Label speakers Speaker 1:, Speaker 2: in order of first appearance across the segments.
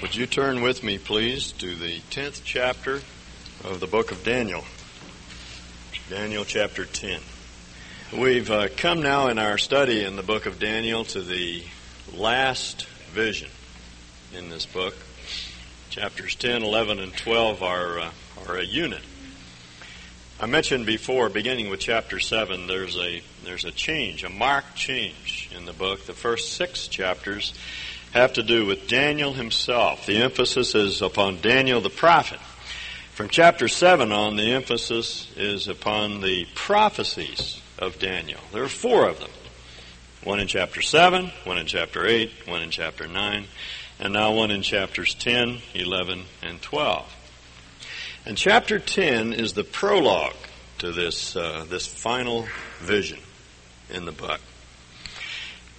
Speaker 1: Would you turn with me, please, to the 10th chapter of the book of Daniel? Daniel chapter 10. We've uh, come now in our study in the book of Daniel to the last vision in this book. Chapters 10, 11, and 12 are, uh, are a unit. I mentioned before, beginning with chapter 7, there's a, there's a change, a marked change in the book. The first six chapters have to do with Daniel himself. The emphasis is upon Daniel the prophet. From chapter 7 on, the emphasis is upon the prophecies of Daniel. There are four of them. One in chapter 7, one in chapter 8, one in chapter 9, and now one in chapters 10, 11, and 12. And chapter 10 is the prologue to this, uh, this final vision in the book.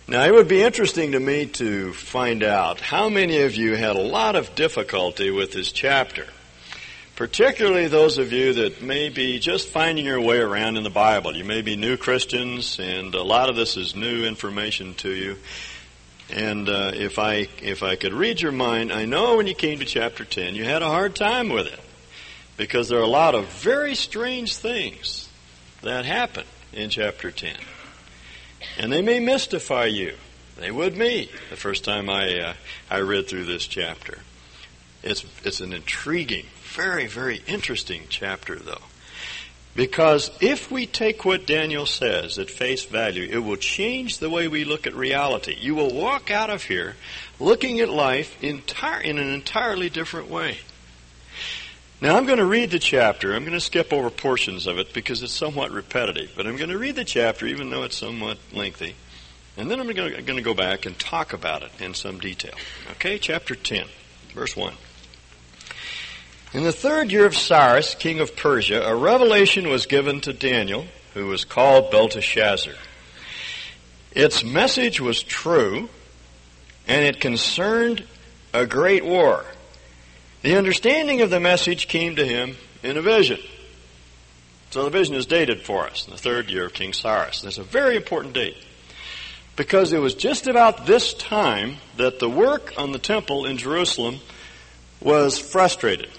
Speaker 1: Now, it would be interesting to me to find out how many of you had a lot of difficulty with this chapter. Particularly those of you that may be just finding your way around in the Bible. You may be new Christians, and a lot of this is new information to you. And uh, if I if I could read your mind, I know when you came to chapter ten, you had a hard time with it because there are a lot of very strange things that happen in chapter ten. And they may mystify you. They would me the first time I, uh, I read through this chapter. It's, it's an intriguing, very, very interesting chapter, though. Because if we take what Daniel says at face value, it will change the way we look at reality. You will walk out of here looking at life entire, in an entirely different way. Now, I'm going to read the chapter. I'm going to skip over portions of it because it's somewhat repetitive. But I'm going to read the chapter, even though it's somewhat lengthy. And then I'm going to go back and talk about it in some detail. Okay, chapter 10, verse 1. In the third year of Cyrus, king of Persia, a revelation was given to Daniel, who was called Belteshazzar. Its message was true, and it concerned a great war. The understanding of the message came to him in a vision. So the vision is dated for us in the third year of King Cyrus. That's a very important date because it was just about this time that the work on the temple in Jerusalem was frustrated.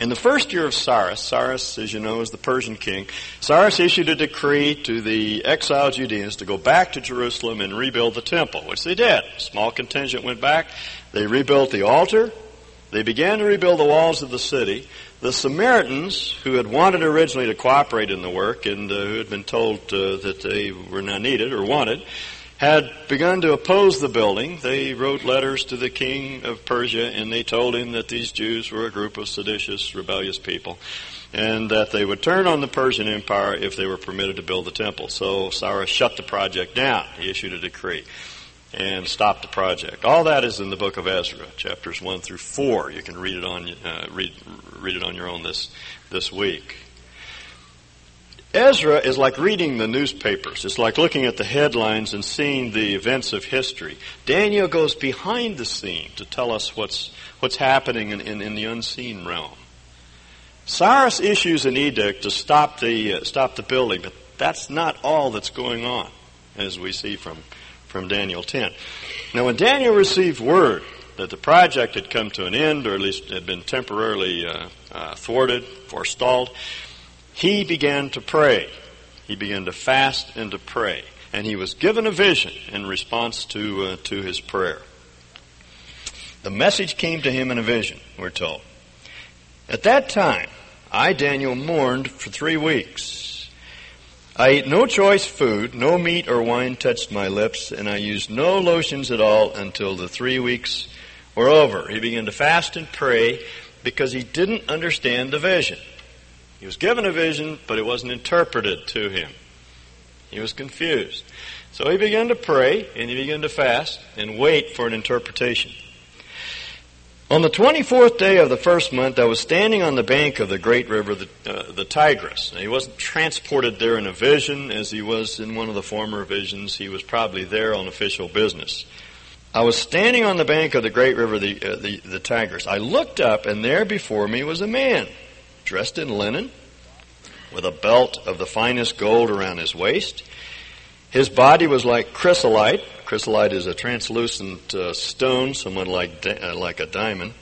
Speaker 1: In the first year of Cyrus, Cyrus, as you know, is the Persian king, Cyrus issued a decree to the exiled Judeans to go back to Jerusalem and rebuild the temple, which they did. A small contingent went back. They rebuilt the altar. They began to rebuild the walls of the city. The Samaritans, who had wanted originally to cooperate in the work and uh, who had been told uh, that they were not needed or wanted, had begun to oppose the building. They wrote letters to the king of Persia and they told him that these Jews were a group of seditious, rebellious people and that they would turn on the Persian Empire if they were permitted to build the temple. So Cyrus shut the project down. He issued a decree and stop the project. All that is in the book of Ezra, chapters one through four. You can read it on uh, read read it on your own this this week. Ezra is like reading the newspapers. It's like looking at the headlines and seeing the events of history. Daniel goes behind the scene to tell us what's what's happening in, in, in the unseen realm. Cyrus issues an edict to stop the uh, stop the building, but that's not all that's going on, as we see from from Daniel 10. Now, when Daniel received word that the project had come to an end, or at least had been temporarily uh, uh, thwarted, forestalled, he began to pray. He began to fast and to pray. And he was given a vision in response to, uh, to his prayer. The message came to him in a vision, we're told. At that time, I, Daniel, mourned for three weeks. I ate no choice food, no meat or wine touched my lips, and I used no lotions at all until the three weeks were over. He began to fast and pray because he didn't understand the vision. He was given a vision, but it wasn't interpreted to him. He was confused. So he began to pray and he began to fast and wait for an interpretation. On the 24th day of the first month, I was standing on the bank of the great river, the, uh, the Tigris. Now, he wasn't transported there in a vision as he was in one of the former visions. He was probably there on official business. I was standing on the bank of the great river, the, uh, the, the Tigris. I looked up, and there before me was a man, dressed in linen, with a belt of the finest gold around his waist. His body was like chrysolite. Chrysolite is a translucent uh, stone, somewhat like, di- uh, like a diamond.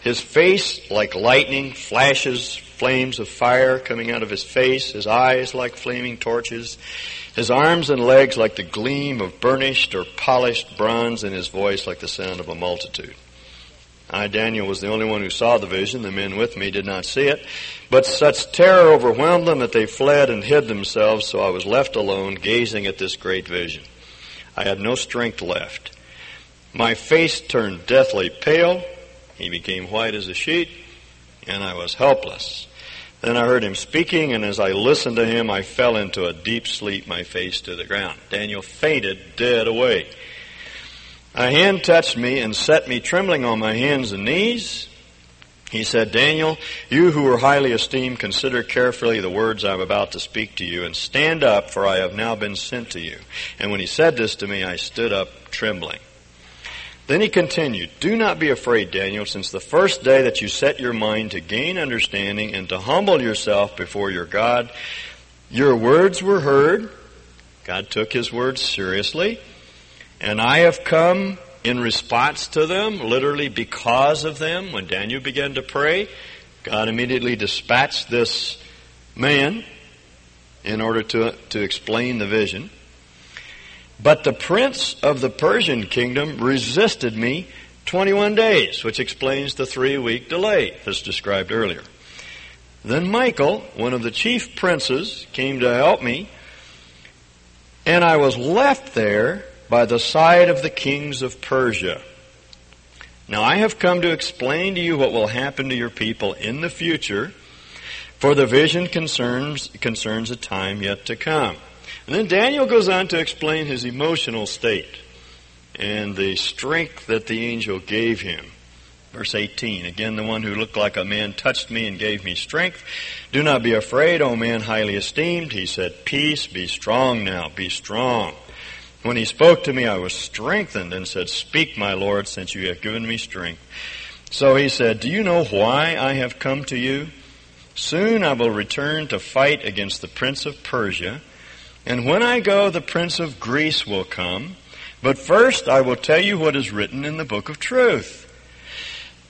Speaker 1: His face like lightning, flashes, flames of fire coming out of his face, his eyes like flaming torches, his arms and legs like the gleam of burnished or polished bronze, and his voice like the sound of a multitude. I, Daniel, was the only one who saw the vision. The men with me did not see it. But such terror overwhelmed them that they fled and hid themselves, so I was left alone, gazing at this great vision. I had no strength left. My face turned deathly pale. He became white as a sheet, and I was helpless. Then I heard him speaking, and as I listened to him, I fell into a deep sleep, my face to the ground. Daniel fainted dead away. A hand touched me and set me trembling on my hands and knees. He said, Daniel, you who are highly esteemed, consider carefully the words I am about to speak to you, and stand up, for I have now been sent to you. And when he said this to me, I stood up trembling. Then he continued, Do not be afraid, Daniel, since the first day that you set your mind to gain understanding and to humble yourself before your God, your words were heard. God took his words seriously. And I have come in response to them, literally because of them. When Daniel began to pray, God immediately dispatched this man in order to, to explain the vision. But the prince of the Persian kingdom resisted me 21 days, which explains the three week delay as described earlier. Then Michael, one of the chief princes, came to help me, and I was left there by the side of the kings of Persia. Now I have come to explain to you what will happen to your people in the future, for the vision concerns, concerns a time yet to come. And then Daniel goes on to explain his emotional state and the strength that the angel gave him. Verse 18, again, the one who looked like a man touched me and gave me strength. Do not be afraid, O man highly esteemed. He said, Peace, be strong now, be strong. When he spoke to me, I was strengthened and said, Speak, my Lord, since you have given me strength. So he said, Do you know why I have come to you? Soon I will return to fight against the prince of Persia and when I go, the prince of Greece will come. But first, I will tell you what is written in the book of truth.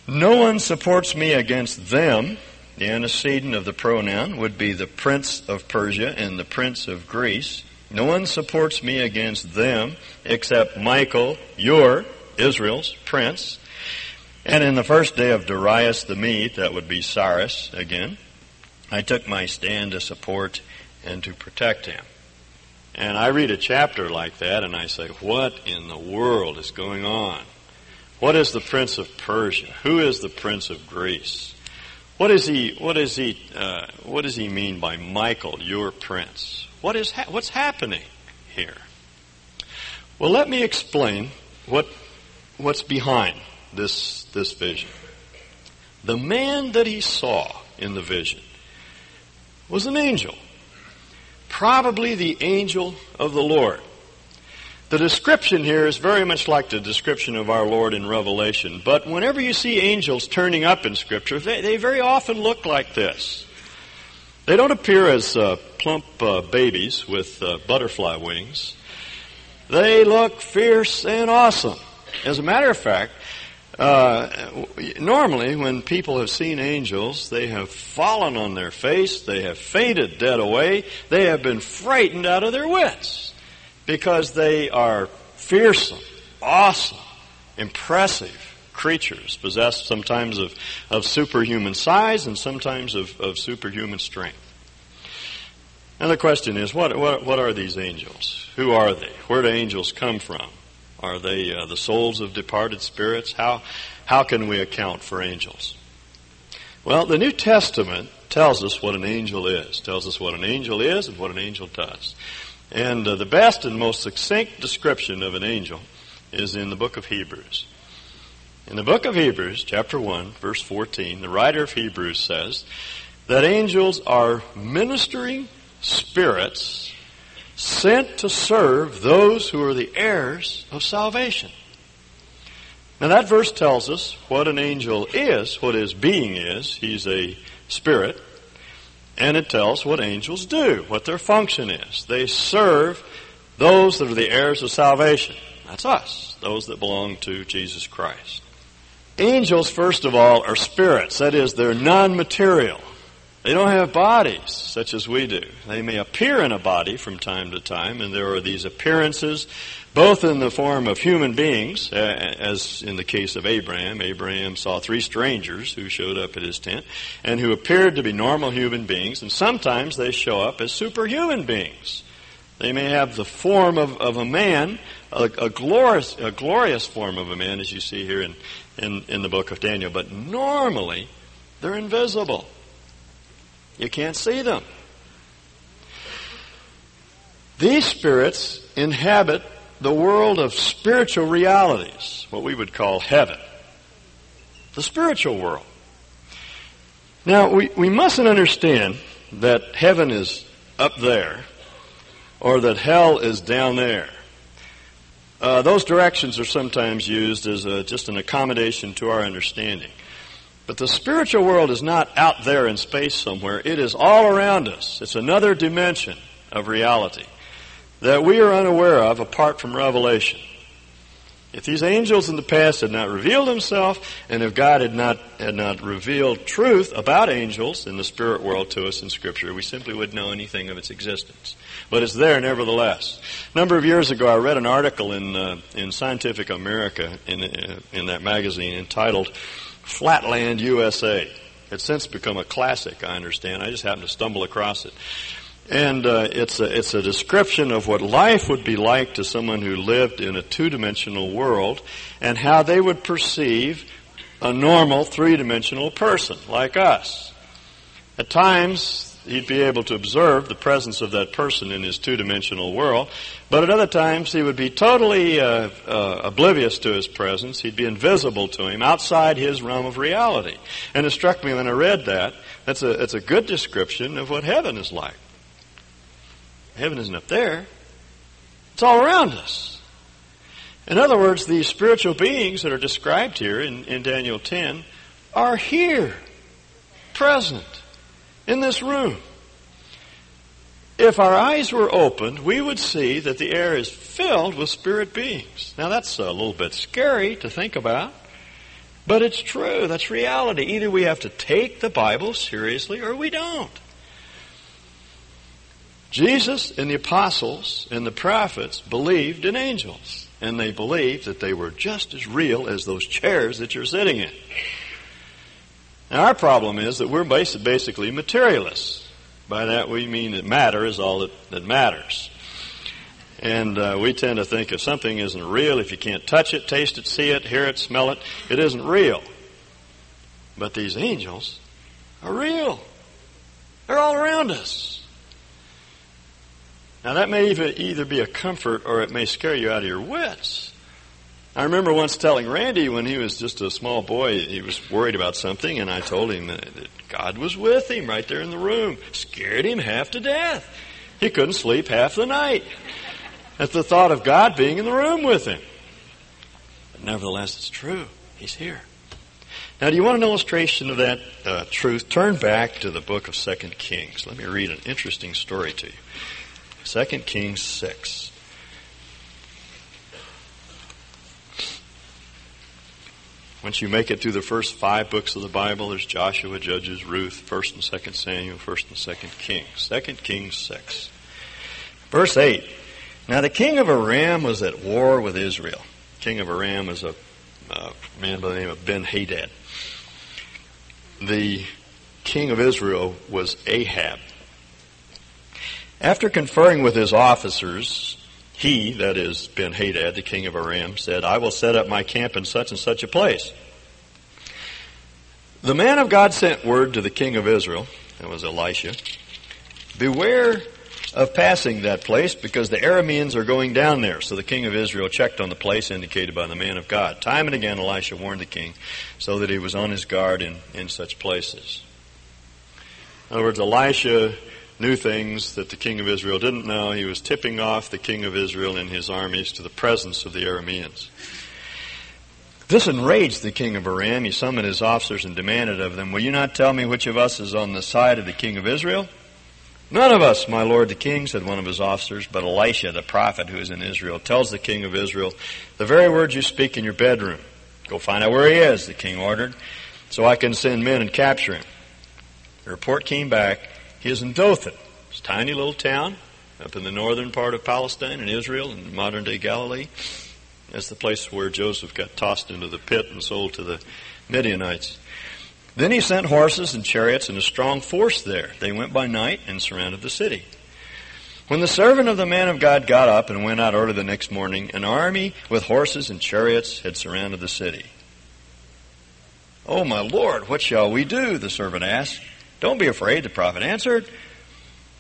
Speaker 1: No one supports me against them. The antecedent of the pronoun would be the prince of Persia and the prince of Greece. No one supports me against them except Michael, your, Israel's, prince. And in the first day of Darius the Mede, that would be Cyrus again, I took my stand to support and to protect him. And I read a chapter like that and I say, what in the world is going on? What is the prince of Persia? Who is the prince of Greece? What is he? What is he? Uh, what does he mean by Michael, your prince? What is ha- what's happening here? Well, let me explain what what's behind this this vision. The man that he saw in the vision was an angel probably the angel of the Lord. The description here is very much like the description of our Lord in Revelation, but whenever you see angels turning up in Scripture, they, they very often look like this. They don't appear as uh, plump uh, babies with uh, butterfly wings. They look fierce and awesome. As a matter of fact, uh, normally, when people have seen angels, they have fallen on their face, they have fainted dead away, they have been frightened out of their wits because they are fearsome, awesome, impressive creatures, possessed sometimes of, of superhuman size and sometimes of, of superhuman strength. And the question is, what, what, what are these angels? Who are they? Where do angels come from? Are they uh, the souls of departed spirits? How, how can we account for angels? Well, the New Testament tells us what an angel is, tells us what an angel is and what an angel does. And uh, the best and most succinct description of an angel is in the book of Hebrews. In the book of Hebrews, chapter 1, verse 14, the writer of Hebrews says that angels are ministering spirits sent to serve those who are the heirs of salvation. Now that verse tells us what an angel is, what his being is. He's a spirit. And it tells what angels do, what their function is. They serve those that are the heirs of salvation. That's us, those that belong to Jesus Christ. Angels, first of all, are spirits. That is, they're non-material. They don't have bodies such as we do. They may appear in a body from time to time, and there are these appearances, both in the form of human beings, uh, as in the case of Abraham. Abraham saw three strangers who showed up at his tent, and who appeared to be normal human beings, and sometimes they show up as superhuman beings. They may have the form of, of a man, a, a, glorious, a glorious form of a man, as you see here in, in, in the book of Daniel, but normally they're invisible. You can't see them. These spirits inhabit the world of spiritual realities, what we would call heaven. The spiritual world. Now, we, we mustn't understand that heaven is up there or that hell is down there. Uh, those directions are sometimes used as a, just an accommodation to our understanding. But the spiritual world is not out there in space somewhere. It is all around us. It's another dimension of reality that we are unaware of apart from revelation. If these angels in the past had not revealed themselves, and if God had not, had not revealed truth about angels in the spirit world to us in Scripture, we simply wouldn't know anything of its existence. But it's there nevertheless. A number of years ago, I read an article in, uh, in Scientific America in, uh, in that magazine entitled Flatland USA. It's since become a classic, I understand. I just happened to stumble across it. And uh, it's, a, it's a description of what life would be like to someone who lived in a two-dimensional world and how they would perceive a normal three-dimensional person like us. At times, he'd be able to observe the presence of that person in his two-dimensional world, but at other times he would be totally uh, uh, oblivious to his presence. He'd be invisible to him, outside his realm of reality. And it struck me when I read that, that's a, that's a good description of what heaven is like. Heaven isn't up there. It's all around us. In other words, these spiritual beings that are described here in, in Daniel 10 are here, present in this room. If our eyes were opened, we would see that the air is filled with spirit beings. Now that's a little bit scary to think about, but it's true. That's reality. Either we have to take the Bible seriously or we don't. Jesus and the apostles and the prophets believed in angels, and they believed that they were just as real as those chairs that you're sitting in. Now, our problem is that we're basically materialists. By that we mean that matter is all that, that matters. And uh, we tend to think if something isn't real, if you can't touch it, taste it, see it, hear it, smell it, it isn't real. But these angels are real. They're all around us. Now that may even either be a comfort or it may scare you out of your wits. I remember once telling Randy when he was just a small boy, he was worried about something, and I told him that God was with him right there in the room. Scared him half to death. He couldn't sleep half the night at the thought of God being in the room with him. But nevertheless, it's true. He's here. Now, do you want an illustration of that uh, truth? Turn back to the book of Second Kings. Let me read an interesting story to you. Second Kings 6. Once you make it through the first five books of the Bible, there's Joshua, Judges, Ruth, 1st and 2nd Samuel, 1st and 2nd Kings. 2nd Kings 6. Verse 8. Now the king of Aram was at war with Israel. King of Aram was a man by the name of Ben Hadad. The king of Israel was Ahab. After conferring with his officers, he, that is Ben Hadad, the king of Aram, said, I will set up my camp in such and such a place. The man of God sent word to the king of Israel, that was Elisha, beware of passing that place because the Arameans are going down there. So the king of Israel checked on the place indicated by the man of God. Time and again Elisha warned the king so that he was on his guard in, in such places. In other words, Elisha knew things that the king of Israel didn't know. He was tipping off the king of Israel and his armies to the presence of the Arameans. This enraged the king of Aram. He summoned his officers and demanded of them, Will you not tell me which of us is on the side of the king of Israel? None of us, my lord the king, said one of his officers, but Elisha, the prophet who is in Israel, tells the king of Israel the very words you speak in your bedroom. Go find out where he is, the king ordered, so I can send men and capture him. The report came back. He is in Dothan. It's a tiny little town up in the northern part of Palestine and Israel in modern day Galilee. That's the place where Joseph got tossed into the pit and sold to the Midianites. Then he sent horses and chariots and a strong force there. They went by night and surrounded the city. When the servant of the man of God got up and went out early the next morning, an army with horses and chariots had surrounded the city. Oh, my Lord, what shall we do? The servant asked. Don't be afraid, the prophet answered.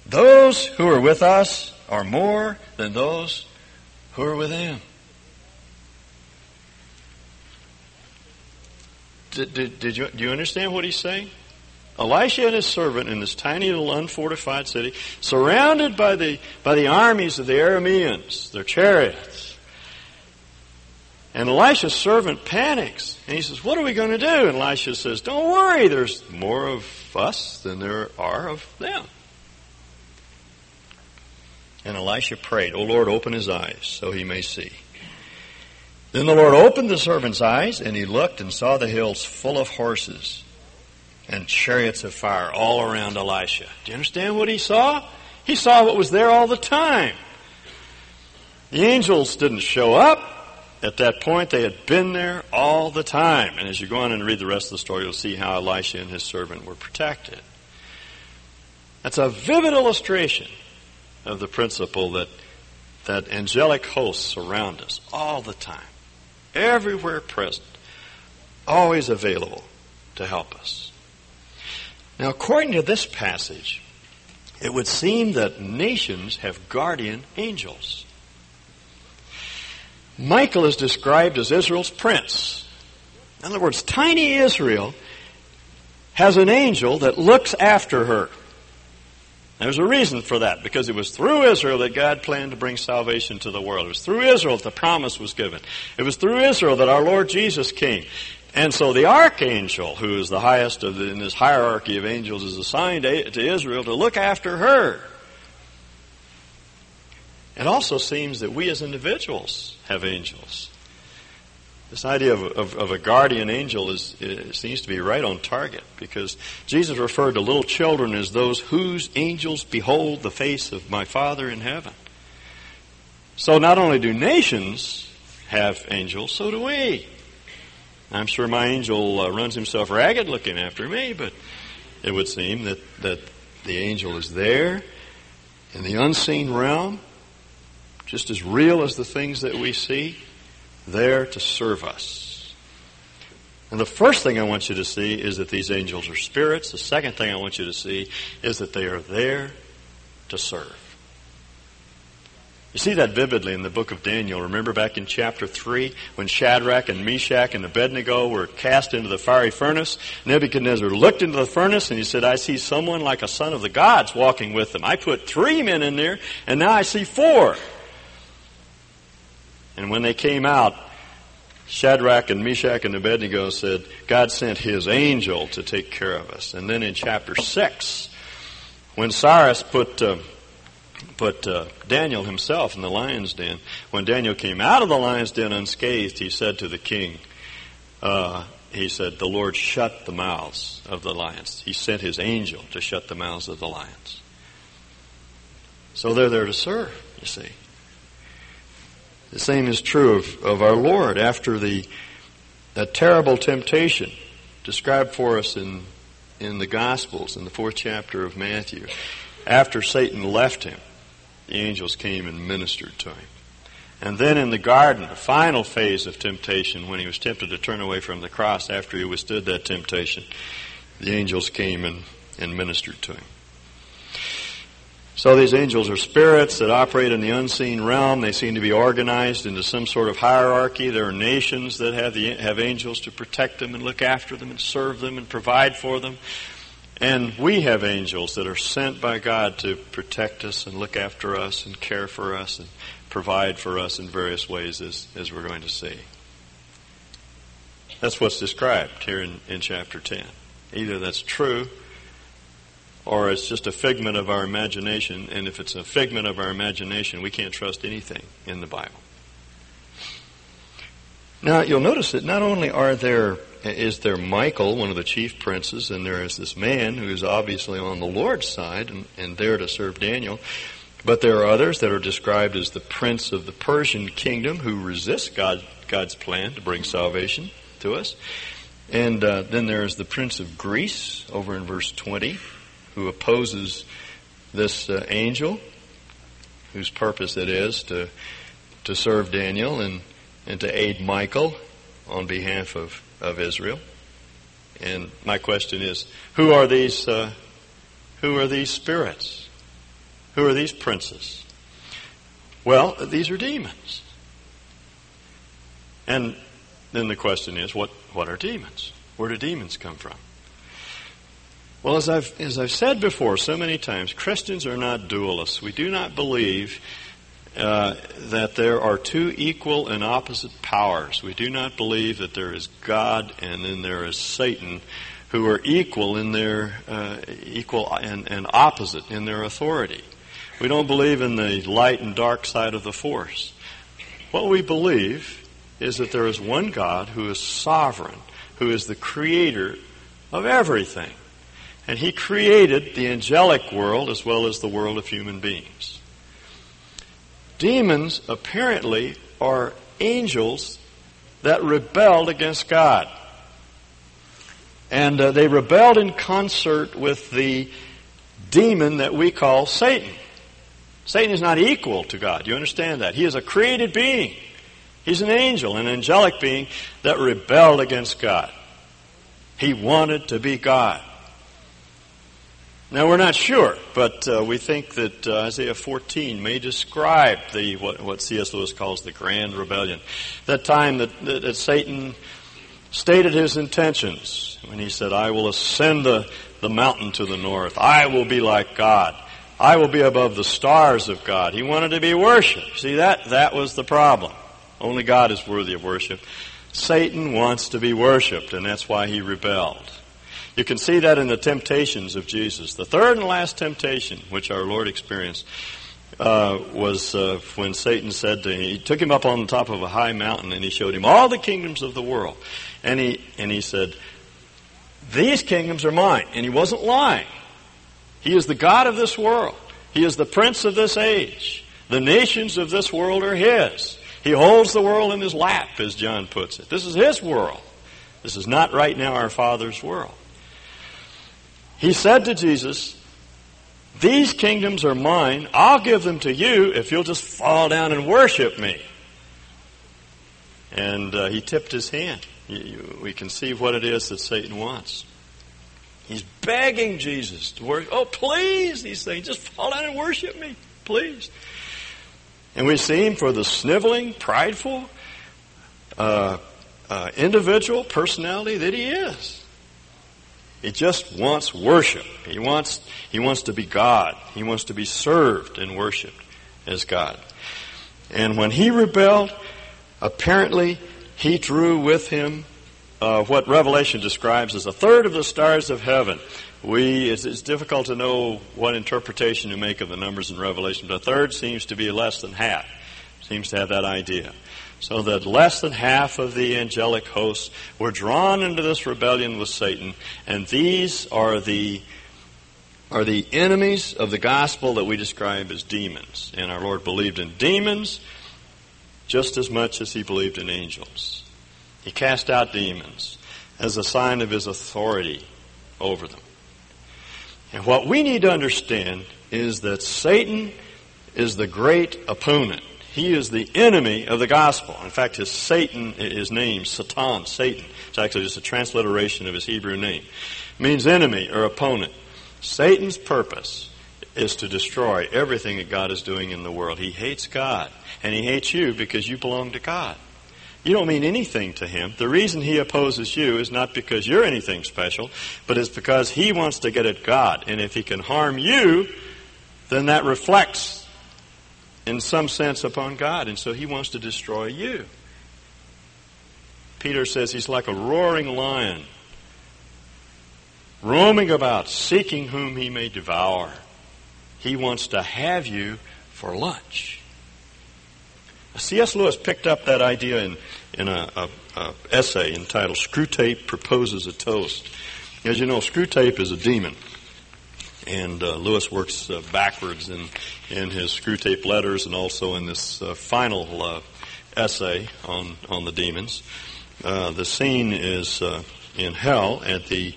Speaker 1: Those who are with us are more than those who are with them. Did, did, did you, do you understand what he's saying? Elisha and his servant in this tiny little unfortified city, surrounded by the, by the armies of the Arameans, their chariots. And Elisha's servant panics. And he says, What are we going to do? And Elisha says, Don't worry, there's more of us than there are of them. And Elisha prayed, O Lord, open his eyes so he may see. Then the Lord opened the servant's eyes, and he looked and saw the hills full of horses and chariots of fire all around Elisha. Do you understand what he saw? He saw what was there all the time. The angels didn't show up. At that point, they had been there all the time. And as you go on and read the rest of the story, you'll see how Elisha and his servant were protected. That's a vivid illustration of the principle that, that angelic hosts surround us all the time everywhere present, always available to help us. Now, according to this passage, it would seem that nations have guardian angels. Michael is described as Israel's prince. In other words, tiny Israel has an angel that looks after her. There's a reason for that, because it was through Israel that God planned to bring salvation to the world. It was through Israel that the promise was given. It was through Israel that our Lord Jesus came. And so the archangel, who is the highest the, in this hierarchy of angels, is assigned to Israel to look after her. It also seems that we as individuals have angels. This idea of, of, of, a guardian angel is, seems to be right on target because Jesus referred to little children as those whose angels behold the face of my Father in heaven. So not only do nations have angels, so do we. I'm sure my angel uh, runs himself ragged looking after me, but it would seem that, that the angel is there in the unseen realm, just as real as the things that we see there to serve us. And the first thing I want you to see is that these angels are spirits. The second thing I want you to see is that they are there to serve. You see that vividly in the book of Daniel. Remember back in chapter 3 when Shadrach and Meshach and Abednego were cast into the fiery furnace? Nebuchadnezzar looked into the furnace and he said, I see someone like a son of the gods walking with them. I put three men in there and now I see four. And when they came out, Shadrach and Meshach and Abednego said, God sent his angel to take care of us. And then in chapter 6, when Cyrus put, uh, put uh, Daniel himself in the lion's den, when Daniel came out of the lion's den unscathed, he said to the king, uh, he said, The Lord shut the mouths of the lions. He sent his angel to shut the mouths of the lions. So they're there to serve, you see. The same is true of, of our Lord after the that terrible temptation described for us in in the Gospels in the fourth chapter of Matthew. After Satan left him, the angels came and ministered to him. And then in the garden, the final phase of temptation, when he was tempted to turn away from the cross after he withstood that temptation, the angels came and, and ministered to him. So these angels are spirits that operate in the unseen realm. They seem to be organized into some sort of hierarchy. There are nations that have, the, have angels to protect them and look after them and serve them and provide for them. And we have angels that are sent by God to protect us and look after us and care for us and provide for us in various ways as, as we're going to see. That's what's described here in, in chapter 10. Either that's true or it's just a figment of our imagination. And if it's a figment of our imagination, we can't trust anything in the Bible. Now, you'll notice that not only are there is there Michael, one of the chief princes, and there is this man who is obviously on the Lord's side and, and there to serve Daniel. But there are others that are described as the prince of the Persian kingdom who resists God, God's plan to bring salvation to us. And uh, then there is the prince of Greece over in verse 20 who opposes this uh, angel whose purpose it is to, to serve Daniel and, and to aid Michael on behalf of, of Israel. And my question is, who are these, uh, who are these spirits? Who are these princes? Well, these are demons. And then the question is, what, what are demons? Where do demons come from? Well, as I've, as I've said before so many times, Christians are not dualists. We do not believe uh, that there are two equal and opposite powers. We do not believe that there is God and then there is Satan, who are equal in their uh, equal and, and opposite in their authority. We don't believe in the light and dark side of the force. What we believe is that there is one God who is sovereign, who is the creator of everything. And he created the angelic world as well as the world of human beings. Demons apparently are angels that rebelled against God. And uh, they rebelled in concert with the demon that we call Satan. Satan is not equal to God. You understand that? He is a created being. He's an angel, an angelic being that rebelled against God. He wanted to be God. Now we're not sure, but uh, we think that uh, Isaiah 14 may describe the what, what C.S. Lewis calls the grand rebellion. That time that, that, that Satan stated his intentions when he said, "I will ascend the, the mountain to the north. I will be like God." I will be above the stars of God. He wanted to be worshiped. See, that, that was the problem. Only God is worthy of worship. Satan wants to be worshiped, and that's why he rebelled. You can see that in the temptations of Jesus. The third and last temptation, which our Lord experienced, uh, was uh, when Satan said to him, he took him up on the top of a high mountain and he showed him all the kingdoms of the world. And he, and he said, These kingdoms are mine. And he wasn't lying. He is the God of this world. He is the prince of this age. The nations of this world are his. He holds the world in his lap, as John puts it. This is his world. This is not right now our Father's world. He said to Jesus, These kingdoms are mine. I'll give them to you if you'll just fall down and worship me. And uh, he tipped his hand. we can see what it is that Satan wants. He's begging Jesus to worship. Oh, please, he's saying, just fall down and worship me, please. And we see him for the sniveling, prideful, uh, uh, individual personality that he is. He just wants worship. He wants, he wants to be God. He wants to be served and worshiped as God. And when he rebelled, apparently he drew with him uh, what Revelation describes as a third of the stars of heaven. We, it's, it's, difficult to know what interpretation to make of the numbers in Revelation, but a third seems to be less than half. Seems to have that idea. So that less than half of the angelic hosts were drawn into this rebellion with Satan, and these are the are the enemies of the gospel that we describe as demons. And our Lord believed in demons just as much as he believed in angels. He cast out demons as a sign of his authority over them. And what we need to understand is that Satan is the great opponent. He is the enemy of the gospel. In fact, his Satan, his name, Satan, Satan, it's actually just a transliteration of his Hebrew name, it means enemy or opponent. Satan's purpose is to destroy everything that God is doing in the world. He hates God, and he hates you because you belong to God. You don't mean anything to him. The reason he opposes you is not because you're anything special, but it's because he wants to get at God. And if he can harm you, then that reflects in some sense upon God. And so he wants to destroy you. Peter says he's like a roaring lion roaming about, seeking whom he may devour. He wants to have you for lunch. C.S. Lewis picked up that idea in, in a, a, a essay entitled Screwtape Proposes a Toast. As you know, Screwtape is a demon. And uh, Lewis works uh, backwards in, in his Screwtape letters and also in this uh, final uh, essay on, on the demons. Uh, the scene is uh, in hell at the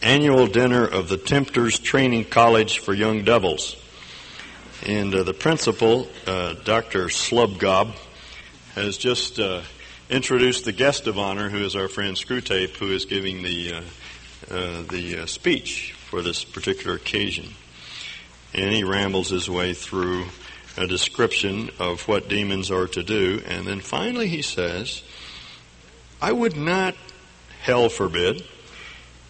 Speaker 1: annual dinner of the Tempters Training College for Young Devils. And the principal, Dr. Slubgob, has just introduced the guest of honor, who is our friend Screwtape, who is giving the uh, the uh, speech for this particular occasion. And he rambles his way through a description of what demons are to do. And then finally he says, I would not, hell forbid,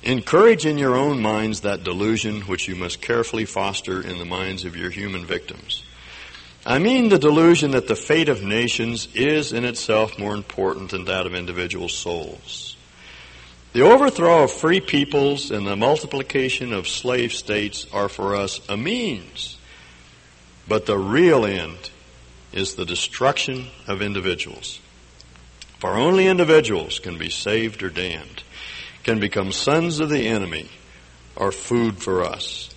Speaker 1: encourage in your own minds that delusion which you must carefully foster in the minds of your human victims. I mean the delusion that the fate of nations is in itself more important than that of individual souls. The overthrow of free peoples and the multiplication of slave states are for us a means, but the real end is the destruction of individuals. For only individuals can be saved or damned, can become sons of the enemy, or food for us.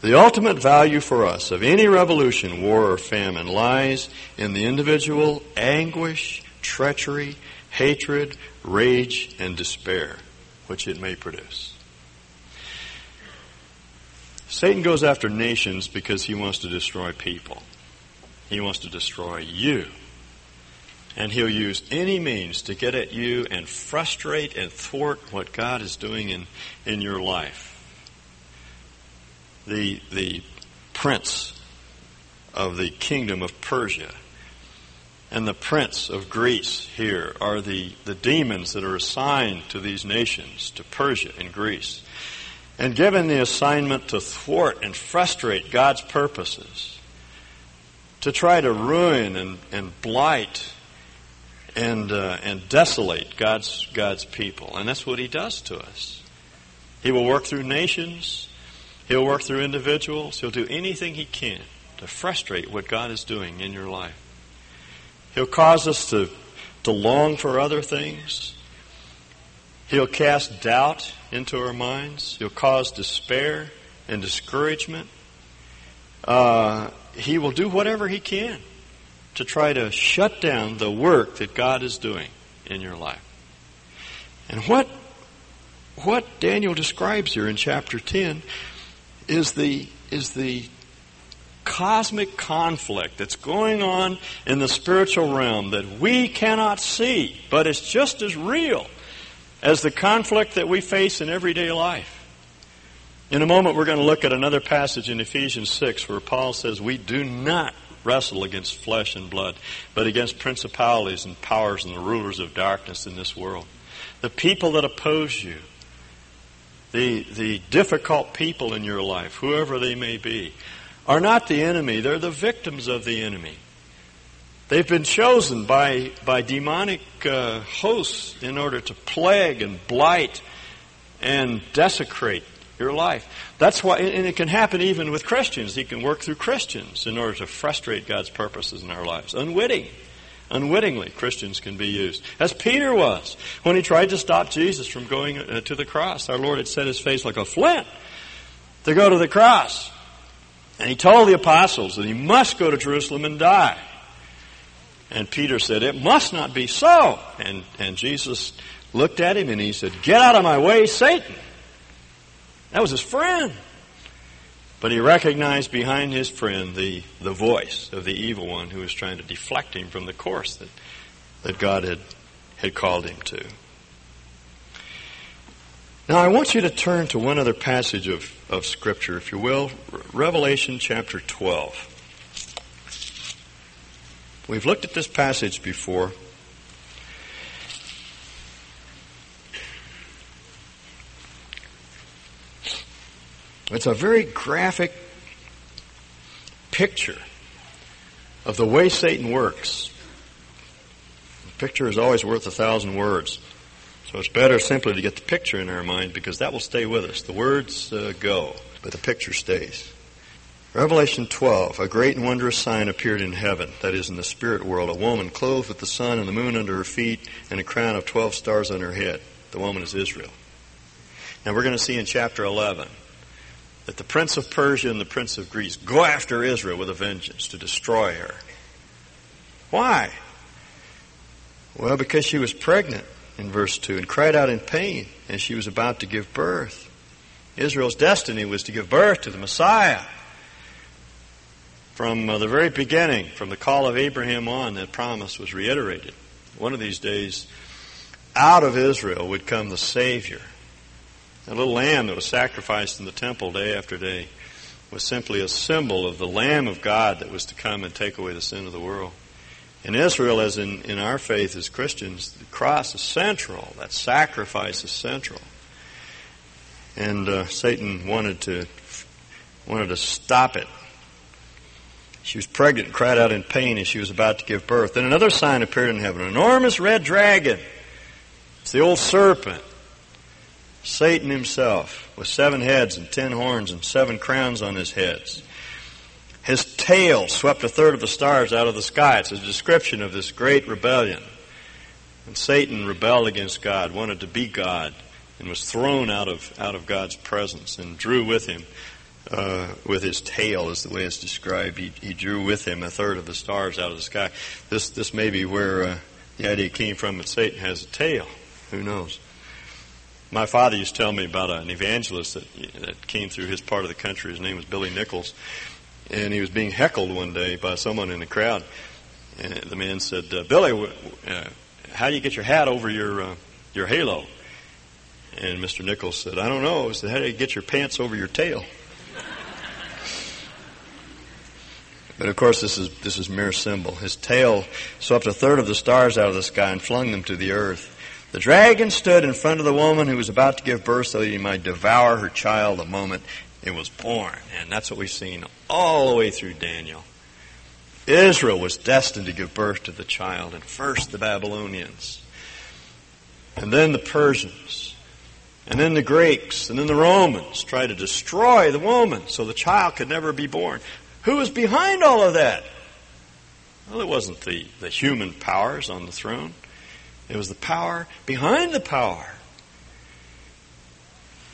Speaker 1: The ultimate value for us of any revolution, war, or famine lies in the individual anguish, treachery, hatred, rage, and despair which it may produce. Satan goes after nations because he wants to destroy people. He wants to destroy you. And he'll use any means to get at you and frustrate and thwart what God is doing in, in your life. The, the prince of the kingdom of Persia and the prince of Greece here are the, the demons that are assigned to these nations, to Persia and Greece, and given the assignment to thwart and frustrate God's purposes, to try to ruin and, and blight and, uh, and desolate God's, God's people. And that's what he does to us. He will work through nations, he'll work through individuals, he'll do anything he can to frustrate what God is doing in your life. He'll cause us to, to long for other things. He'll cast doubt into our minds. He'll cause despair and discouragement. Uh, he will do whatever he can to try to shut down the work that God is doing in your life. And what what Daniel describes here in chapter 10 is the is the cosmic conflict that's going on in the spiritual realm that we cannot see, but it's just as real as the conflict that we face in everyday life. In a moment, we're going to look at another passage in Ephesians 6 where Paul says, We do not wrestle against flesh and blood, but against principalities and powers and the rulers of darkness in this world. The people that oppose you, the, the difficult people in your life, whoever they may be, are not the enemy, they're the victims of the enemy. They've been chosen by, by demonic uh, hosts in order to plague and blight and desecrate your life. That's why, and it can happen even with Christians. He can work through Christians in order to frustrate God's purposes in our lives. Unwitting, unwittingly, Christians can be used. As Peter was when he tried to stop Jesus from going uh, to the cross. Our Lord had set his face like a flint to go to the cross. And he told the apostles that he must go to Jerusalem and die. And Peter said, It must not be so. And, and Jesus looked at him and he said, Get out of my way, Satan. That was his friend. But he recognized behind his friend the, the voice of the evil one who was trying to deflect him from the course that, that God had, had called him to. Now, I want you to turn to one other passage of, of Scripture, if you will, Revelation chapter 12. We've looked at this passage before. It's a very graphic picture of the way Satan works. A picture is always worth a thousand words. So it's better simply to get the picture in our mind because that will stay with us. The words uh, go, but the picture stays. Revelation 12, a great and wondrous sign appeared in heaven, that is in the spirit world, a woman clothed with the sun and the moon under her feet and a crown of 12 stars on her head. The woman is Israel. Now we're going to see in chapter 11 that the prince of Persia and the prince of Greece go after Israel with a vengeance to destroy her. Why? Well, because she was pregnant in verse 2 and cried out in pain as she was about to give birth. Israel's destiny was to give birth to the Messiah. From uh, the very beginning, from the call of Abraham on, that promise was reiterated. One of these days, out of Israel would come the Savior. A little lamb that was sacrificed in the temple day after day was simply a symbol of the Lamb of God that was to come and take away the sin of the world. In Israel, as in, in our faith as Christians, the cross is central. That sacrifice is central. And uh, Satan wanted to wanted to stop it. She was pregnant and cried out in pain as she was about to give birth. Then another sign appeared in heaven, an enormous red dragon. It's the old serpent. Satan himself, with seven heads and ten horns and seven crowns on his heads. His tail swept a third of the stars out of the sky. It's a description of this great rebellion. And Satan rebelled against God, wanted to be God, and was thrown out of, out of God's presence and drew with him, uh, with his tail, is the way it's described. He, he drew with him a third of the stars out of the sky. This, this may be where uh, the idea came from that Satan has a tail. Who knows? My father used to tell me about an evangelist that, that came through his part of the country. His name was Billy Nichols and he was being heckled one day by someone in the crowd. And the man said, uh, "Billy, uh, how do you get your hat over your uh, your halo?" And Mr. Nichols said, "I don't know." He said, "How do you get your pants over your tail?" But of course, this is this is mere symbol. His tail swept a third of the stars out of the sky and flung them to the earth. The dragon stood in front of the woman who was about to give birth so that he might devour her child the moment it was born. And that's what we've seen all the way through Daniel. Israel was destined to give birth to the child, and first the Babylonians, and then the Persians, and then the Greeks, and then the Romans tried to destroy the woman so the child could never be born. Who was behind all of that? Well, it wasn't the, the human powers on the throne. It was the power behind the power.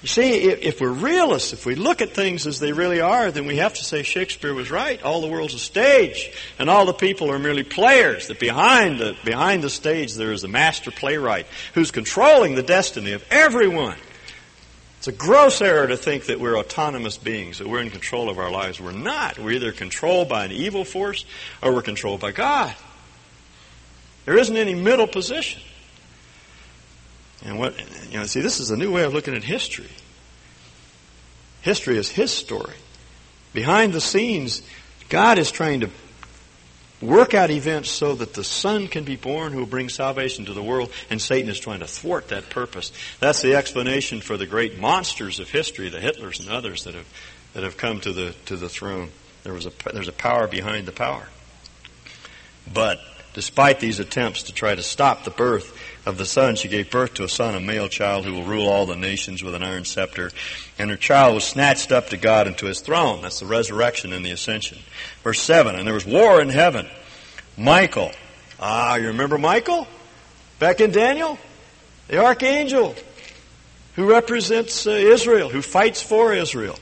Speaker 1: You see, if we're realists, if we look at things as they really are, then we have to say Shakespeare was right. All the world's a stage, and all the people are merely players. That behind the, behind the stage there is a master playwright who's controlling the destiny of everyone. It's a gross error to think that we're autonomous beings, that we're in control of our lives. We're not. We're either controlled by an evil force or we're controlled by God. There isn't any middle position. And what, you know, see, this is a new way of looking at history. History is His story. Behind the scenes, God is trying to work out events so that the Son can be born who will bring salvation to the world, and Satan is trying to thwart that purpose. That's the explanation for the great monsters of history, the Hitlers and others that have, that have come to the, to the throne. There was a, there's a power behind the power. But despite these attempts to try to stop the birth of the Son, she gave birth to a son, a male child who will rule all the nations with an iron scepter. And her child was snatched up to God and to his throne. That's the resurrection and the ascension. Verse 7, and there was war in heaven. Michael. Ah, you remember Michael? Back in Daniel? The archangel who represents uh, Israel, who fights for Israel.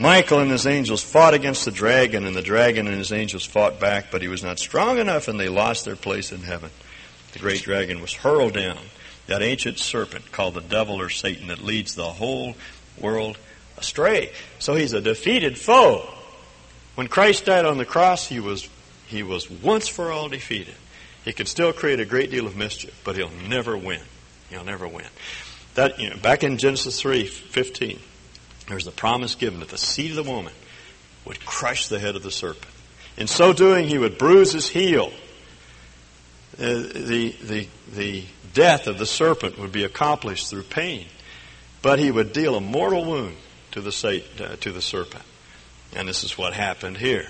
Speaker 1: Michael and his angels fought against the dragon, and the dragon and his angels fought back, but he was not strong enough, and they lost their place in heaven the great dragon was hurled down, that ancient serpent called the devil or Satan that leads the whole world astray. So he's a defeated foe. When Christ died on the cross, he was, he was once for all defeated. He can still create a great deal of mischief, but he'll never win. He'll never win. That, you know, back in Genesis 3, 15, there's the promise given that the seed of the woman would crush the head of the serpent. In so doing, he would bruise his heel uh, the, the, the death of the serpent would be accomplished through pain, but he would deal a mortal wound to the, uh, to the serpent. And this is what happened here.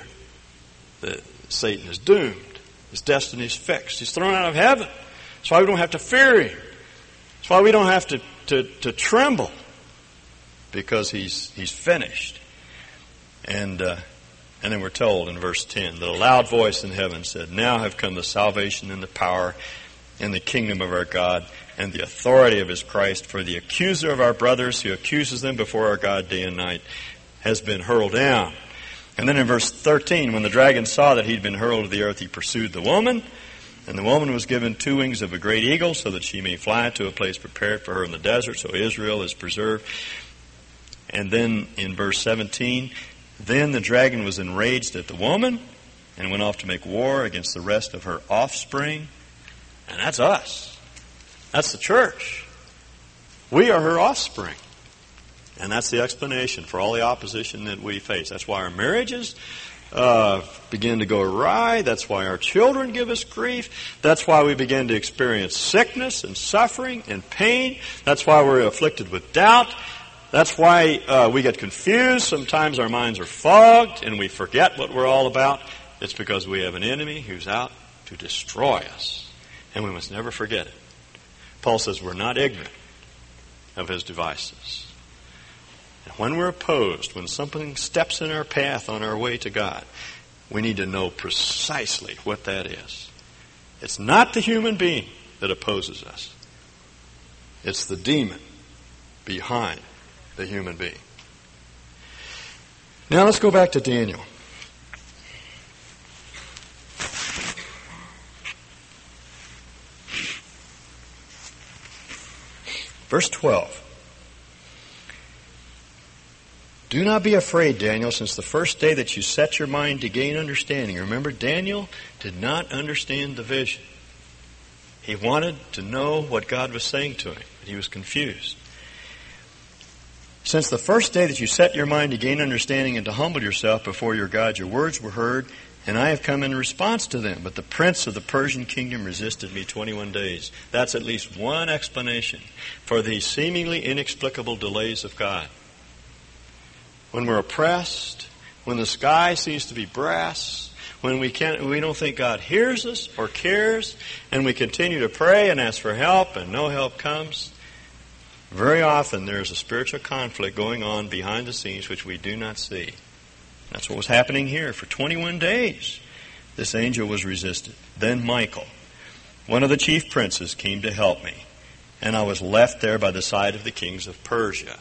Speaker 1: The, Satan is doomed. His destiny is fixed. He's thrown out of heaven. That's why we don't have to fear him. That's That's why we don't have to, to, to tremble because he's, he's finished. And, uh, and then we're told in verse 10 that a loud voice in heaven said, Now have come the salvation and the power and the kingdom of our God and the authority of his Christ, for the accuser of our brothers who accuses them before our God day and night has been hurled down. And then in verse 13, when the dragon saw that he'd been hurled to the earth, he pursued the woman, and the woman was given two wings of a great eagle so that she may fly to a place prepared for her in the desert, so Israel is preserved. And then in verse 17, then the dragon was enraged at the woman and went off to make war against the rest of her offspring. And that's us. That's the church. We are her offspring. And that's the explanation for all the opposition that we face. That's why our marriages uh, begin to go awry. That's why our children give us grief. That's why we begin to experience sickness and suffering and pain. That's why we're afflicted with doubt. That's why uh, we get confused. Sometimes our minds are fogged and we forget what we're all about. It's because we have an enemy who's out to destroy us. And we must never forget it. Paul says we're not ignorant of his devices. And when we're opposed, when something steps in our path on our way to God, we need to know precisely what that is. It's not the human being that opposes us. It's the demon behind the human being. Now let's go back to Daniel. Verse 12. Do not be afraid, Daniel, since the first day that you set your mind to gain understanding. Remember, Daniel did not understand the vision. He wanted to know what God was saying to him, but he was confused. Since the first day that you set your mind to gain understanding and to humble yourself before your God, your words were heard, and I have come in response to them. But the prince of the Persian kingdom resisted me 21 days. That's at least one explanation for the seemingly inexplicable delays of God. When we're oppressed, when the sky seems to be brass, when we can't, we don't think God hears us or cares, and we continue to pray and ask for help and no help comes, very often there's a spiritual conflict going on behind the scenes which we do not see. That's what was happening here. For 21 days, this angel was resisted. Then Michael, one of the chief princes, came to help me, and I was left there by the side of the kings of Persia.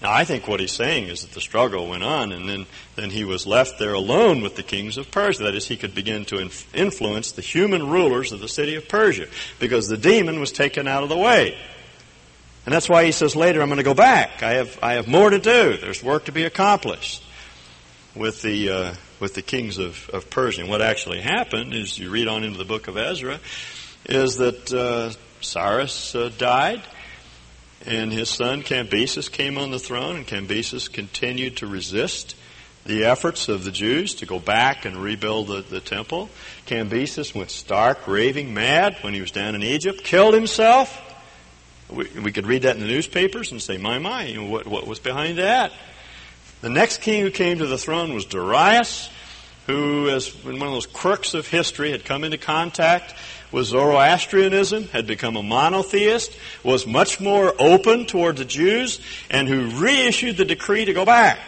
Speaker 1: Now, I think what he's saying is that the struggle went on, and then, then he was left there alone with the kings of Persia. That is, he could begin to inf- influence the human rulers of the city of Persia, because the demon was taken out of the way. And that's why he says later, I'm going to go back. I have, I have more to do. There's work to be accomplished with the, uh, with the kings of, of Persia. And what actually happened is you read on into the book of Ezra, is that uh, Cyrus uh, died and his son Cambyses came on the throne, and Cambyses continued to resist the efforts of the Jews to go back and rebuild the, the temple. Cambyses went stark, raving mad when he was down in Egypt, killed himself. We, we could read that in the newspapers and say, my, my, you know, what, what was behind that? The next king who came to the throne was Darius, who, as one of those quirks of history, had come into contact with Zoroastrianism, had become a monotheist, was much more open toward the Jews, and who reissued the decree to go back.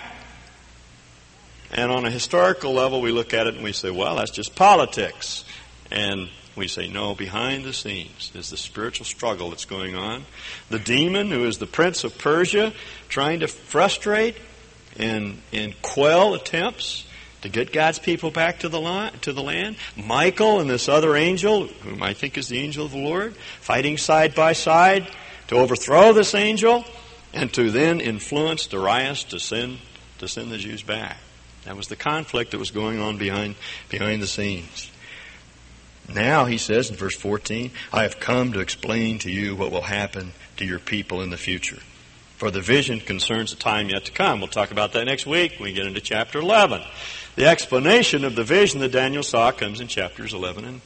Speaker 1: And on a historical level, we look at it and we say, well, that's just politics. And we say, no, behind the scenes is the spiritual struggle that's going on. The demon, who is the prince of Persia, trying to frustrate and, and quell attempts to get God's people back to the, land, to the land. Michael and this other angel, whom I think is the angel of the Lord, fighting side by side to overthrow this angel and to then influence Darius to send, to send the Jews back. That was the conflict that was going on behind, behind the scenes. Now, he says in verse 14, I have come to explain to you what will happen to your people in the future. For the vision concerns the time yet to come. We'll talk about that next week when we get into chapter 11. The explanation of the vision that Daniel saw comes in chapters 11 and,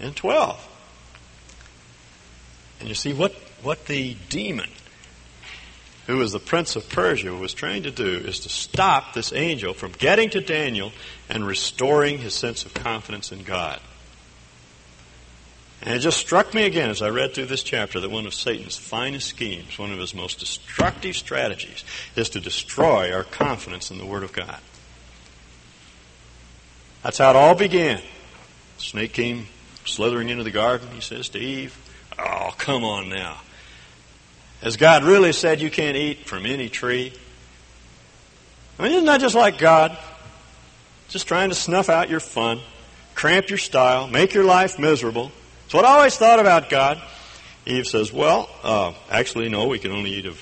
Speaker 1: and 12. And you see what, what the demon, who is the prince of Persia, was trying to do is to stop this angel from getting to Daniel and restoring his sense of confidence in God. And it just struck me again as I read through this chapter that one of Satan's finest schemes, one of his most destructive strategies, is to destroy our confidence in the Word of God. That's how it all began. The snake came slithering into the garden. He says to Eve, Oh, come on now. Has God really said you can't eat from any tree? I mean, isn't that just like God? Just trying to snuff out your fun, cramp your style, make your life miserable. It's what I always thought about God. Eve says, "Well, uh, actually, no. We can only eat of,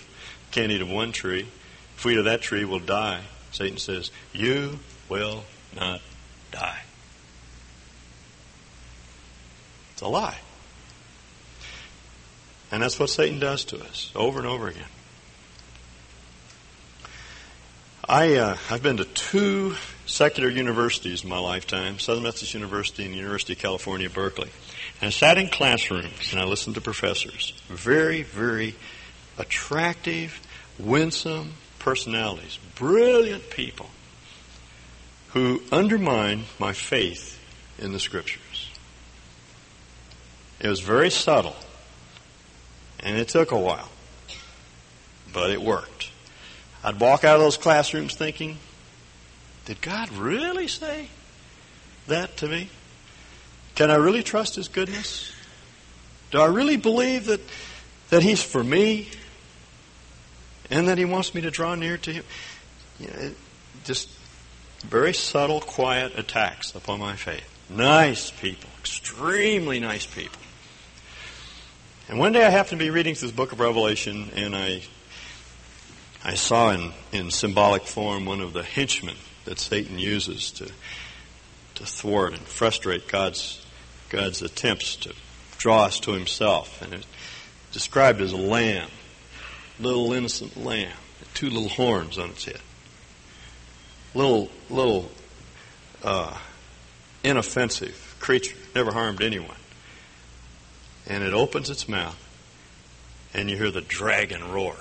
Speaker 1: can't eat of one tree. If we eat of that tree, we'll die." Satan says, "You will not die." It's a lie, and that's what Satan does to us over and over again. I uh, I've been to two secular universities in my lifetime: Southern Methodist University and the University of California, Berkeley. And I sat in classrooms and I listened to professors. Very, very attractive, winsome personalities, brilliant people who undermined my faith in the Scriptures. It was very subtle, and it took a while, but it worked. I'd walk out of those classrooms thinking, did God really say that to me? Can I really trust His goodness? Do I really believe that, that He's for me and that He wants me to draw near to Him? You know, just very subtle, quiet attacks upon my faith. Nice people, extremely nice people. And one day I happened to be reading through the book of Revelation, and I, I saw in, in symbolic form one of the henchmen that Satan uses to, to thwart and frustrate God's God's attempts to draw us to Himself. And it's described as a lamb, little innocent lamb, two little horns on its head, little little uh, inoffensive creature, never harmed anyone. And it opens its mouth, and you hear the dragon roar.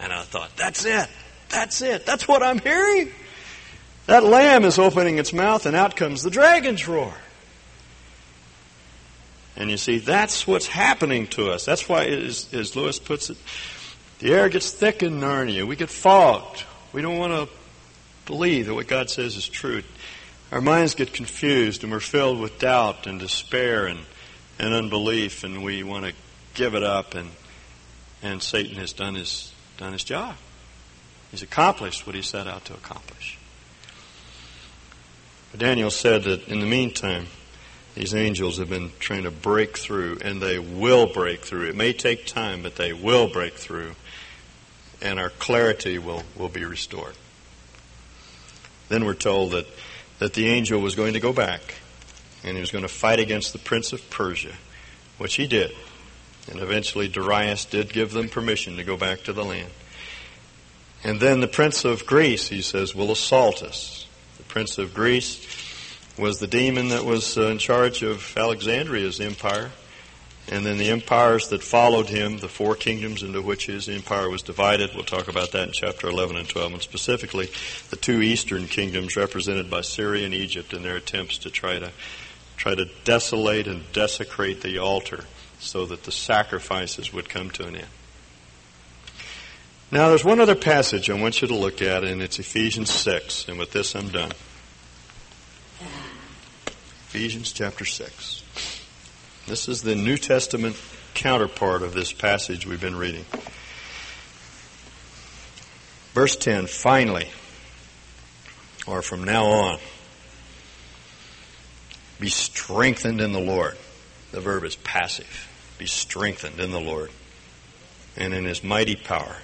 Speaker 1: And I thought, that's it. That's it. That's what I'm hearing. That lamb is opening its mouth, and out comes the dragon's roar. And you see, that's what's happening to us. That's why, as, as Lewis puts it, the air gets thick in Narnia. We get fogged. We don't want to believe that what God says is true. Our minds get confused and we're filled with doubt and despair and, and unbelief and we want to give it up and, and Satan has done his, done his job. He's accomplished what he set out to accomplish. But Daniel said that in the meantime, these angels have been trying to break through, and they will break through. It may take time, but they will break through, and our clarity will, will be restored. Then we're told that, that the angel was going to go back, and he was going to fight against the prince of Persia, which he did. And eventually Darius did give them permission to go back to the land. And then the prince of Greece, he says, will assault us. The prince of Greece was the demon that was uh, in charge of Alexander's empire. And then the empires that followed him, the four kingdoms into which his empire was divided, we'll talk about that in chapter 11 and 12, and specifically the two eastern kingdoms represented by Syria and Egypt in their attempts to try to try to desolate and desecrate the altar so that the sacrifices would come to an end. Now, there's one other passage I want you to look at, and it's Ephesians 6, and with this I'm done. Ephesians chapter 6. This is the New Testament counterpart of this passage we've been reading. Verse 10 finally, or from now on, be strengthened in the Lord. The verb is passive. Be strengthened in the Lord and in his mighty power.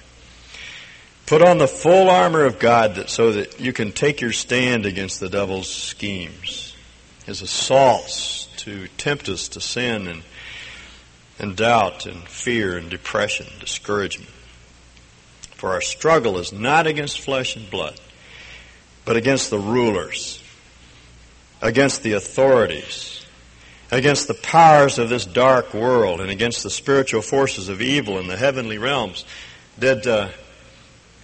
Speaker 1: Put on the full armor of God that, so that you can take your stand against the devil's schemes his assaults to tempt us to sin and, and doubt and fear and depression, discouragement. For our struggle is not against flesh and blood, but against the rulers, against the authorities, against the powers of this dark world, and against the spiritual forces of evil in the heavenly realms. Did, uh,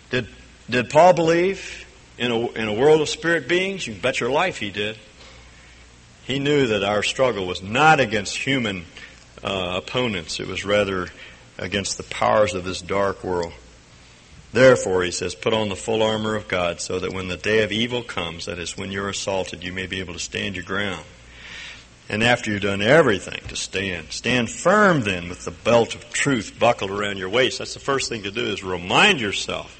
Speaker 1: did, did Paul believe in a, in a world of spirit beings? You bet your life he did. He knew that our struggle was not against human uh, opponents, it was rather against the powers of this dark world. Therefore, he says, put on the full armor of God so that when the day of evil comes, that is, when you're assaulted, you may be able to stand your ground. And after you've done everything to stand, stand firm then with the belt of truth buckled around your waist. That's the first thing to do is remind yourself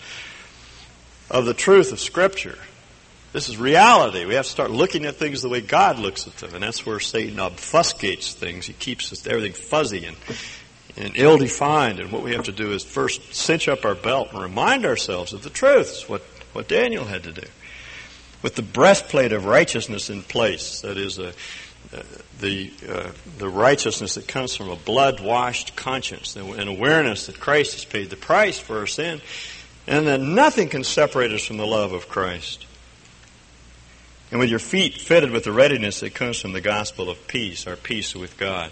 Speaker 1: of the truth of Scripture. This is reality. We have to start looking at things the way God looks at them. And that's where Satan obfuscates things. He keeps everything fuzzy and and ill defined. And what we have to do is first cinch up our belt and remind ourselves of the truths, what, what Daniel had to do. With the breastplate of righteousness in place, that is, a, uh, the, uh, the righteousness that comes from a blood washed conscience, an awareness that Christ has paid the price for our sin, and that nothing can separate us from the love of Christ. And with your feet fitted with the readiness that comes from the gospel of peace, our peace with God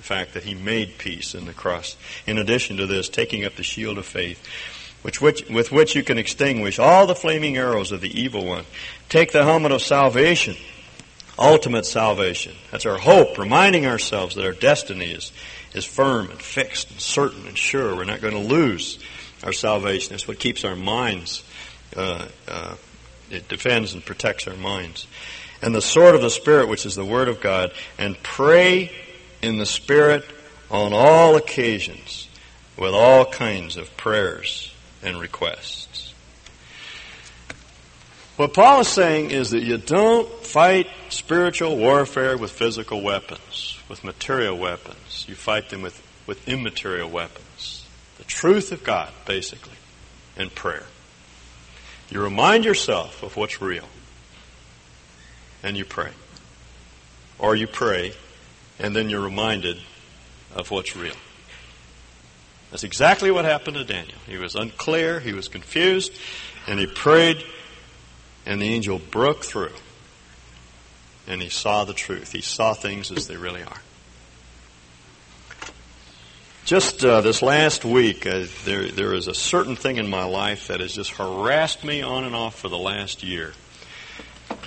Speaker 1: the fact that he made peace in the cross. In addition to this, taking up the shield of faith, which, which, with which you can extinguish all the flaming arrows of the evil one. Take the helmet of salvation, ultimate salvation. That's our hope, reminding ourselves that our destiny is, is firm and fixed and certain and sure. We're not going to lose our salvation. It's what keeps our minds, uh, uh, it defends and protects our minds. And the sword of the Spirit, which is the Word of God, and pray in the Spirit on all occasions with all kinds of prayers and requests. What Paul is saying is that you don't fight spiritual warfare with physical weapons, with material weapons. You fight them with, with immaterial weapons. The truth of God, basically, and prayer. You remind yourself of what's real, and you pray. Or you pray and then you're reminded of what's real. That's exactly what happened to Daniel. He was unclear, he was confused, and he prayed, and the angel broke through. And he saw the truth. He saw things as they really are. Just uh, this last week, uh, there, there is a certain thing in my life that has just harassed me on and off for the last year.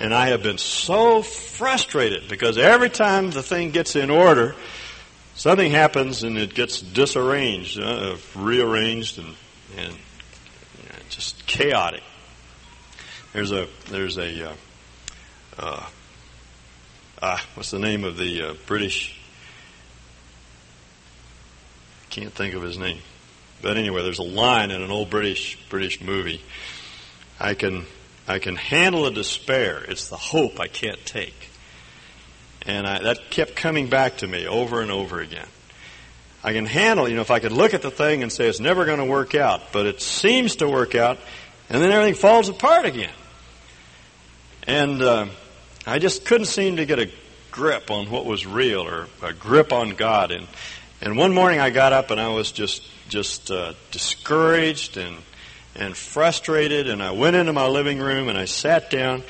Speaker 1: And I have been so frustrated because every time the thing gets in order, something happens and it gets disarranged, uh, rearranged, and, and just chaotic. There's a there's a uh, uh, ah, what's the name of the uh, British? Can't think of his name, but anyway, there's a line in an old British British movie. I can I can handle the despair. It's the hope I can't take. And I, that kept coming back to me over and over again. I can handle, you know, if I could look at the thing and say it's never going to work out, but it seems to work out, and then everything falls apart again. And uh, I just couldn't seem to get a grip on what was real or a grip on God. And and one morning I got up and I was just just uh, discouraged and and frustrated, and I went into my living room and I sat down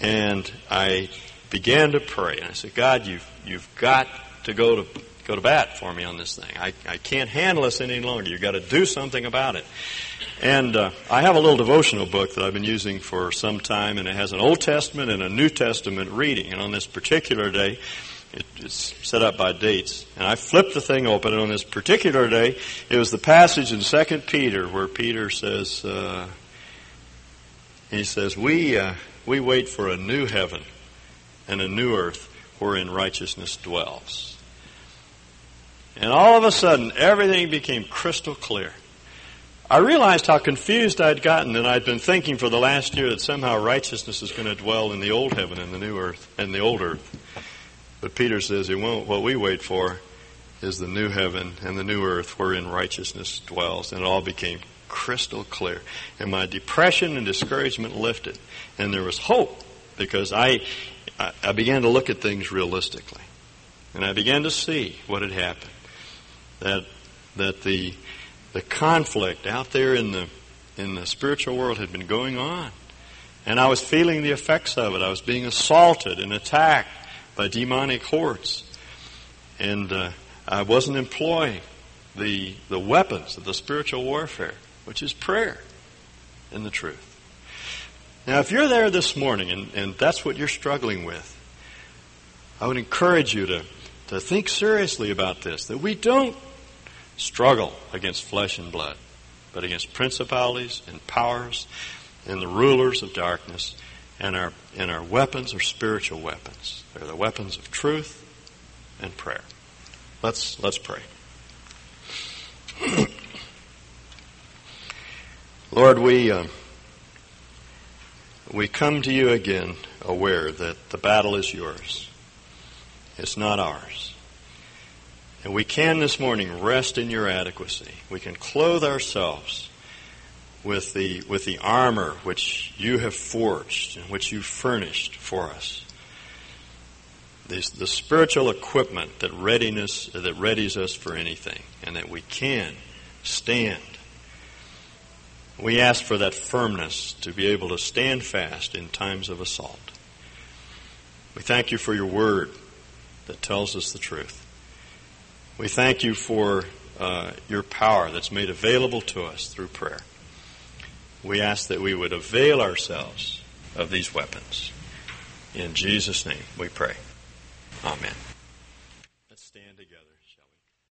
Speaker 1: and I began to pray. And I said, God, you've, you've got to go to, go to bat for me on this thing. I, I can't handle this any longer. You've got to do something about it. And uh, I have a little devotional book that I've been using for some time, and it has an Old Testament and a New Testament reading. And on this particular day, it's set up by dates. And I flipped the thing open, and on this particular day, it was the passage in Second Peter where Peter says, uh, he says, we, uh, we wait for a new heaven and a new earth wherein righteousness dwells. And all of a sudden, everything became crystal clear. I realized how confused I'd gotten, and I'd been thinking for the last year that somehow righteousness is going to dwell in the old heaven and the new earth and the old earth. But Peter says he won't. What we wait for is the new heaven and the new earth wherein righteousness dwells. And it all became crystal clear. And my depression and discouragement lifted. And there was hope because I, I began to look at things realistically. And I began to see what had happened. That, that the, the conflict out there in the, in the spiritual world had been going on. And I was feeling the effects of it. I was being assaulted and attacked by demonic hordes. And uh, I wasn't employing the, the weapons of the spiritual warfare, which is prayer and the truth. Now, if you're there this morning and, and that's what you're struggling with, I would encourage you to, to think seriously about this, that we don't struggle against flesh and blood, but against principalities and powers and the rulers of darkness, and our, and our weapons are spiritual weapons. They're the weapons of truth and prayer. Let's, let's pray. Lord, we, uh, we come to you again aware that the battle is yours. It's not ours. And we can this morning rest in your adequacy. We can clothe ourselves with the, with the armor which you have forged and which you furnished for us. These, the spiritual equipment that readiness that readies us for anything and that we can stand. We ask for that firmness to be able to stand fast in times of assault. We thank you for your word that tells us the truth. We thank you for uh, your power that's made available to us through prayer. We ask that we would avail ourselves of these weapons. In Jesus' name we pray. Amen.